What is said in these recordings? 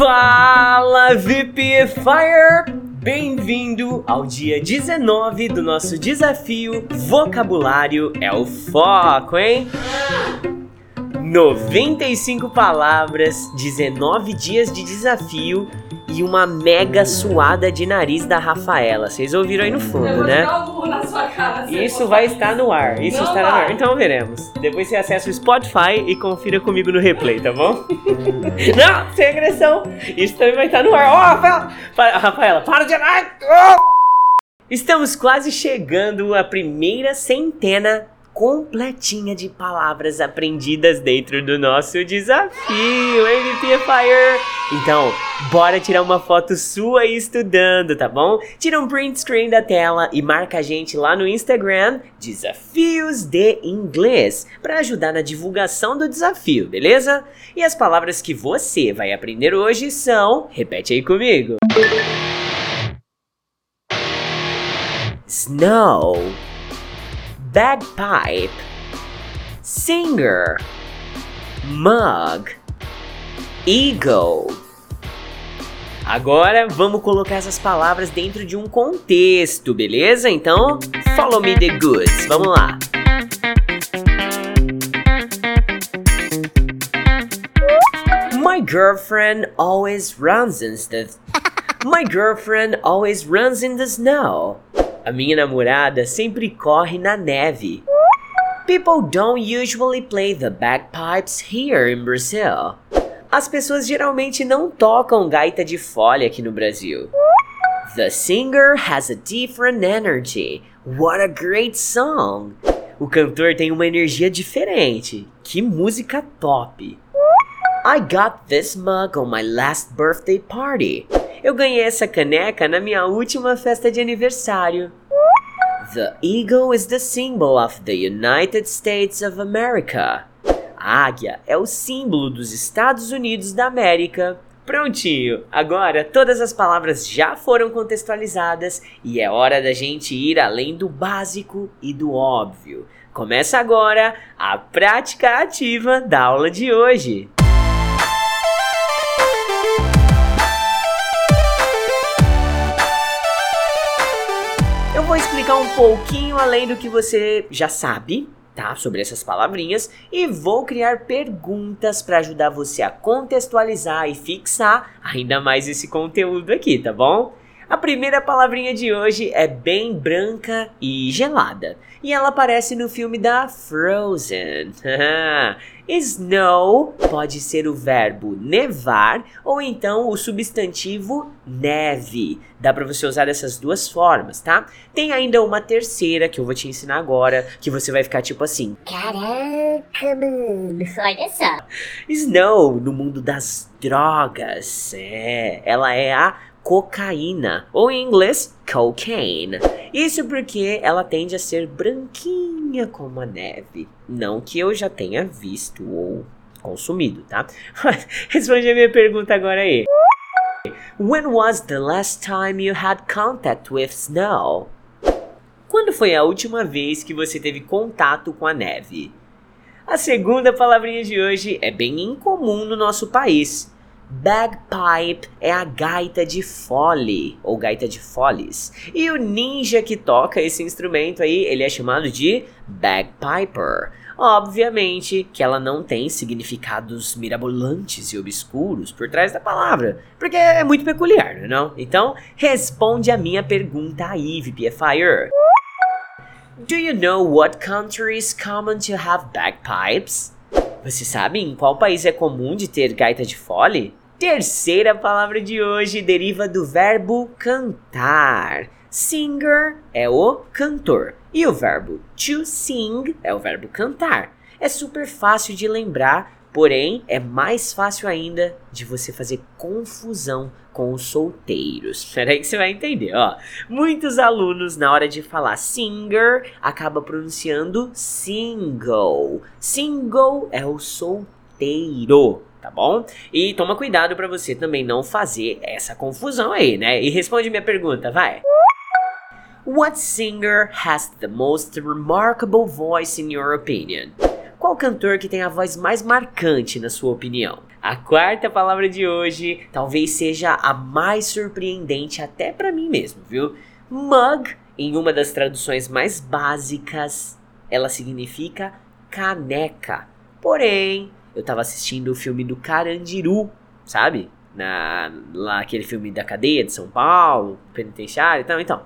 Fala VP Fire! Bem-vindo ao dia 19 do nosso desafio Vocabulário é o Foco, hein? 95 palavras, 19 dias de desafio e uma mega suada de nariz da Rafaela. Vocês ouviram aí no fundo, né? Isso vai estar no ar. Isso estará no ar. Então veremos. Depois você acessa o Spotify e confira comigo no replay, tá bom? Não, sem agressão. Isso também vai estar no ar. Ó, oh, Rafaela! Rafaela, para de. Oh! Estamos quase chegando à primeira centena completinha de palavras aprendidas dentro do nosso desafio, MVP Fire. Então, bora tirar uma foto sua estudando, tá bom? Tira um print screen da tela e marca a gente lá no Instagram Desafios de Inglês para ajudar na divulgação do desafio, beleza? E as palavras que você vai aprender hoje são, repete aí comigo. Snow bagpipe, singer, mug, ego. Agora vamos colocar essas palavras dentro de um contexto, beleza? Então, follow me the goods. Vamos lá. My girlfriend always runs in the My girlfriend always runs in the snow. A minha namorada sempre corre na neve. People don't usually play the bagpipes here in Brazil. As pessoas geralmente não tocam gaita de folha aqui no Brasil. The singer has a different energy. What a great song! O cantor tem uma energia diferente. Que música top! I got this mug on my last birthday party. Eu ganhei essa caneca na minha última festa de aniversário. The eagle is the symbol of the United States of America. A águia é o símbolo dos Estados Unidos da América. Prontinho! Agora todas as palavras já foram contextualizadas e é hora da gente ir além do básico e do óbvio. Começa agora a prática ativa da aula de hoje. Explicar um pouquinho além do que você já sabe, tá? Sobre essas palavrinhas e vou criar perguntas para ajudar você a contextualizar e fixar ainda mais esse conteúdo aqui, tá bom? A primeira palavrinha de hoje é bem branca e gelada. E ela aparece no filme da Frozen. Snow pode ser o verbo nevar ou então o substantivo neve. Dá para você usar dessas duas formas, tá? Tem ainda uma terceira que eu vou te ensinar agora, que você vai ficar tipo assim: Caraca, mano, olha só. Snow no mundo das drogas. É, ela é a cocaína, ou em inglês, cocaine. Isso porque ela tende a ser branquinha como a neve. Não que eu já tenha visto ou consumido, tá? Responde a minha pergunta agora aí. When was the last time you had contact with snow? Quando foi a última vez que você teve contato com a neve? A segunda palavrinha de hoje é bem incomum no nosso país. Bagpipe é a gaita de fole, ou gaita de foles. E o ninja que toca esse instrumento aí, ele é chamado de bagpiper. Obviamente que ela não tem significados mirabolantes e obscuros por trás da palavra, porque é muito peculiar, não é? Então, responde a minha pergunta aí, VPFire. Do you know what country is common to have bagpipes? Você sabe em qual país é comum de ter gaita de fole? Terceira palavra de hoje deriva do verbo cantar. Singer é o cantor. E o verbo to sing é o verbo cantar. É super fácil de lembrar, porém é mais fácil ainda de você fazer confusão com os solteiros. Espera aí que você vai entender, ó. Muitos alunos na hora de falar singer acaba pronunciando single. Single é o solteiro tá bom? E toma cuidado para você também não fazer essa confusão aí, né? E responde minha pergunta, vai. What singer has the most remarkable voice in your opinion? qual cantor que tem a voz mais marcante na sua opinião? A quarta palavra de hoje talvez seja a mais surpreendente até para mim mesmo, viu? Mug, em uma das traduções mais básicas, ela significa caneca. Porém, eu tava assistindo o filme do Carandiru, sabe? Na, lá aquele filme da cadeia de São Paulo, penitenciário e tal, então.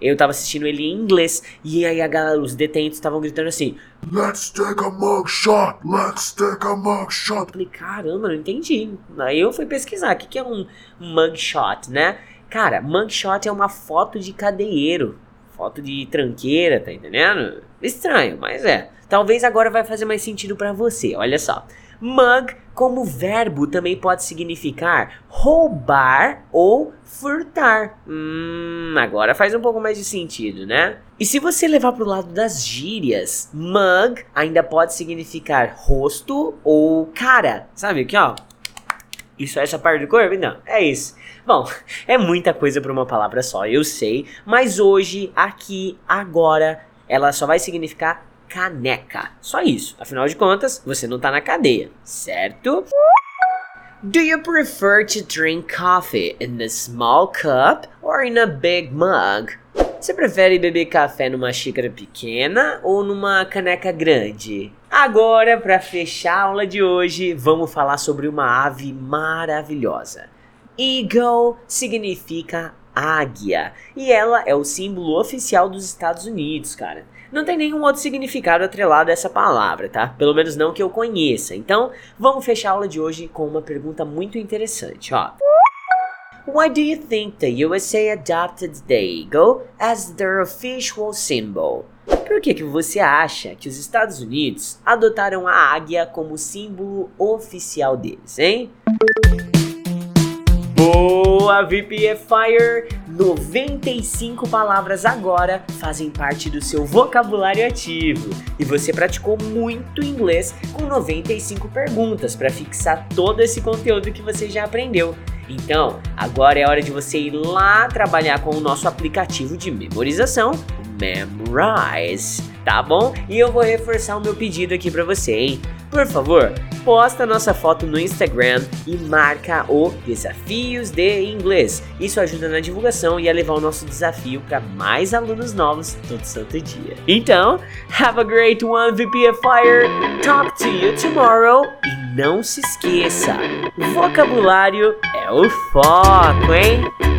Eu tava assistindo ele em inglês e aí a galera, os detentos estavam gritando assim: Let's take a mug shot! Let's take a mug shot! Eu falei, caramba, não entendi. Aí eu fui pesquisar o que, que é um mugshot, né? Cara, mugshot é uma foto de cadeieiro, foto de tranqueira, tá entendendo? Estranho, mas é. Talvez agora vai fazer mais sentido para você, olha só. Mug, como verbo, também pode significar roubar ou furtar. Hum, agora faz um pouco mais de sentido, né? E se você levar pro lado das gírias, mug ainda pode significar rosto ou cara. Sabe aqui, ó? Isso é essa parte do corpo? Não, é isso. Bom, é muita coisa para uma palavra só, eu sei, mas hoje, aqui, agora, ela só vai significar caneca. Só isso. Afinal de contas, você não tá na cadeia, certo? Do you prefer to drink coffee in a small cup or in a big mug? Você prefere beber café numa xícara pequena ou numa caneca grande? Agora, para fechar a aula de hoje, vamos falar sobre uma ave maravilhosa. Eagle significa águia e ela é o símbolo oficial dos Estados Unidos, cara. Não tem nenhum outro significado atrelado a essa palavra, tá? Pelo menos não que eu conheça. Então, vamos fechar a aula de hoje com uma pergunta muito interessante, ó. Why do you think the USA adopted the eagle as their official symbol? Por que, que você acha que os Estados Unidos adotaram a águia como símbolo oficial deles, hein? Boa, VPFire! 95 palavras agora fazem parte do seu vocabulário ativo e você praticou muito inglês com 95 perguntas para fixar todo esse conteúdo que você já aprendeu. Então, agora é hora de você ir lá trabalhar com o nosso aplicativo de memorização, Memrise, tá bom? E eu vou reforçar o meu pedido aqui para você, hein? Por favor, posta nossa foto no Instagram e marca o Desafios de Inglês. Isso ajuda na divulgação e a levar o nosso desafio para mais alunos novos todo santo dia. Então, have a great one, VPFire! Talk to you tomorrow! E não se esqueça, vocabulário é o foco, hein?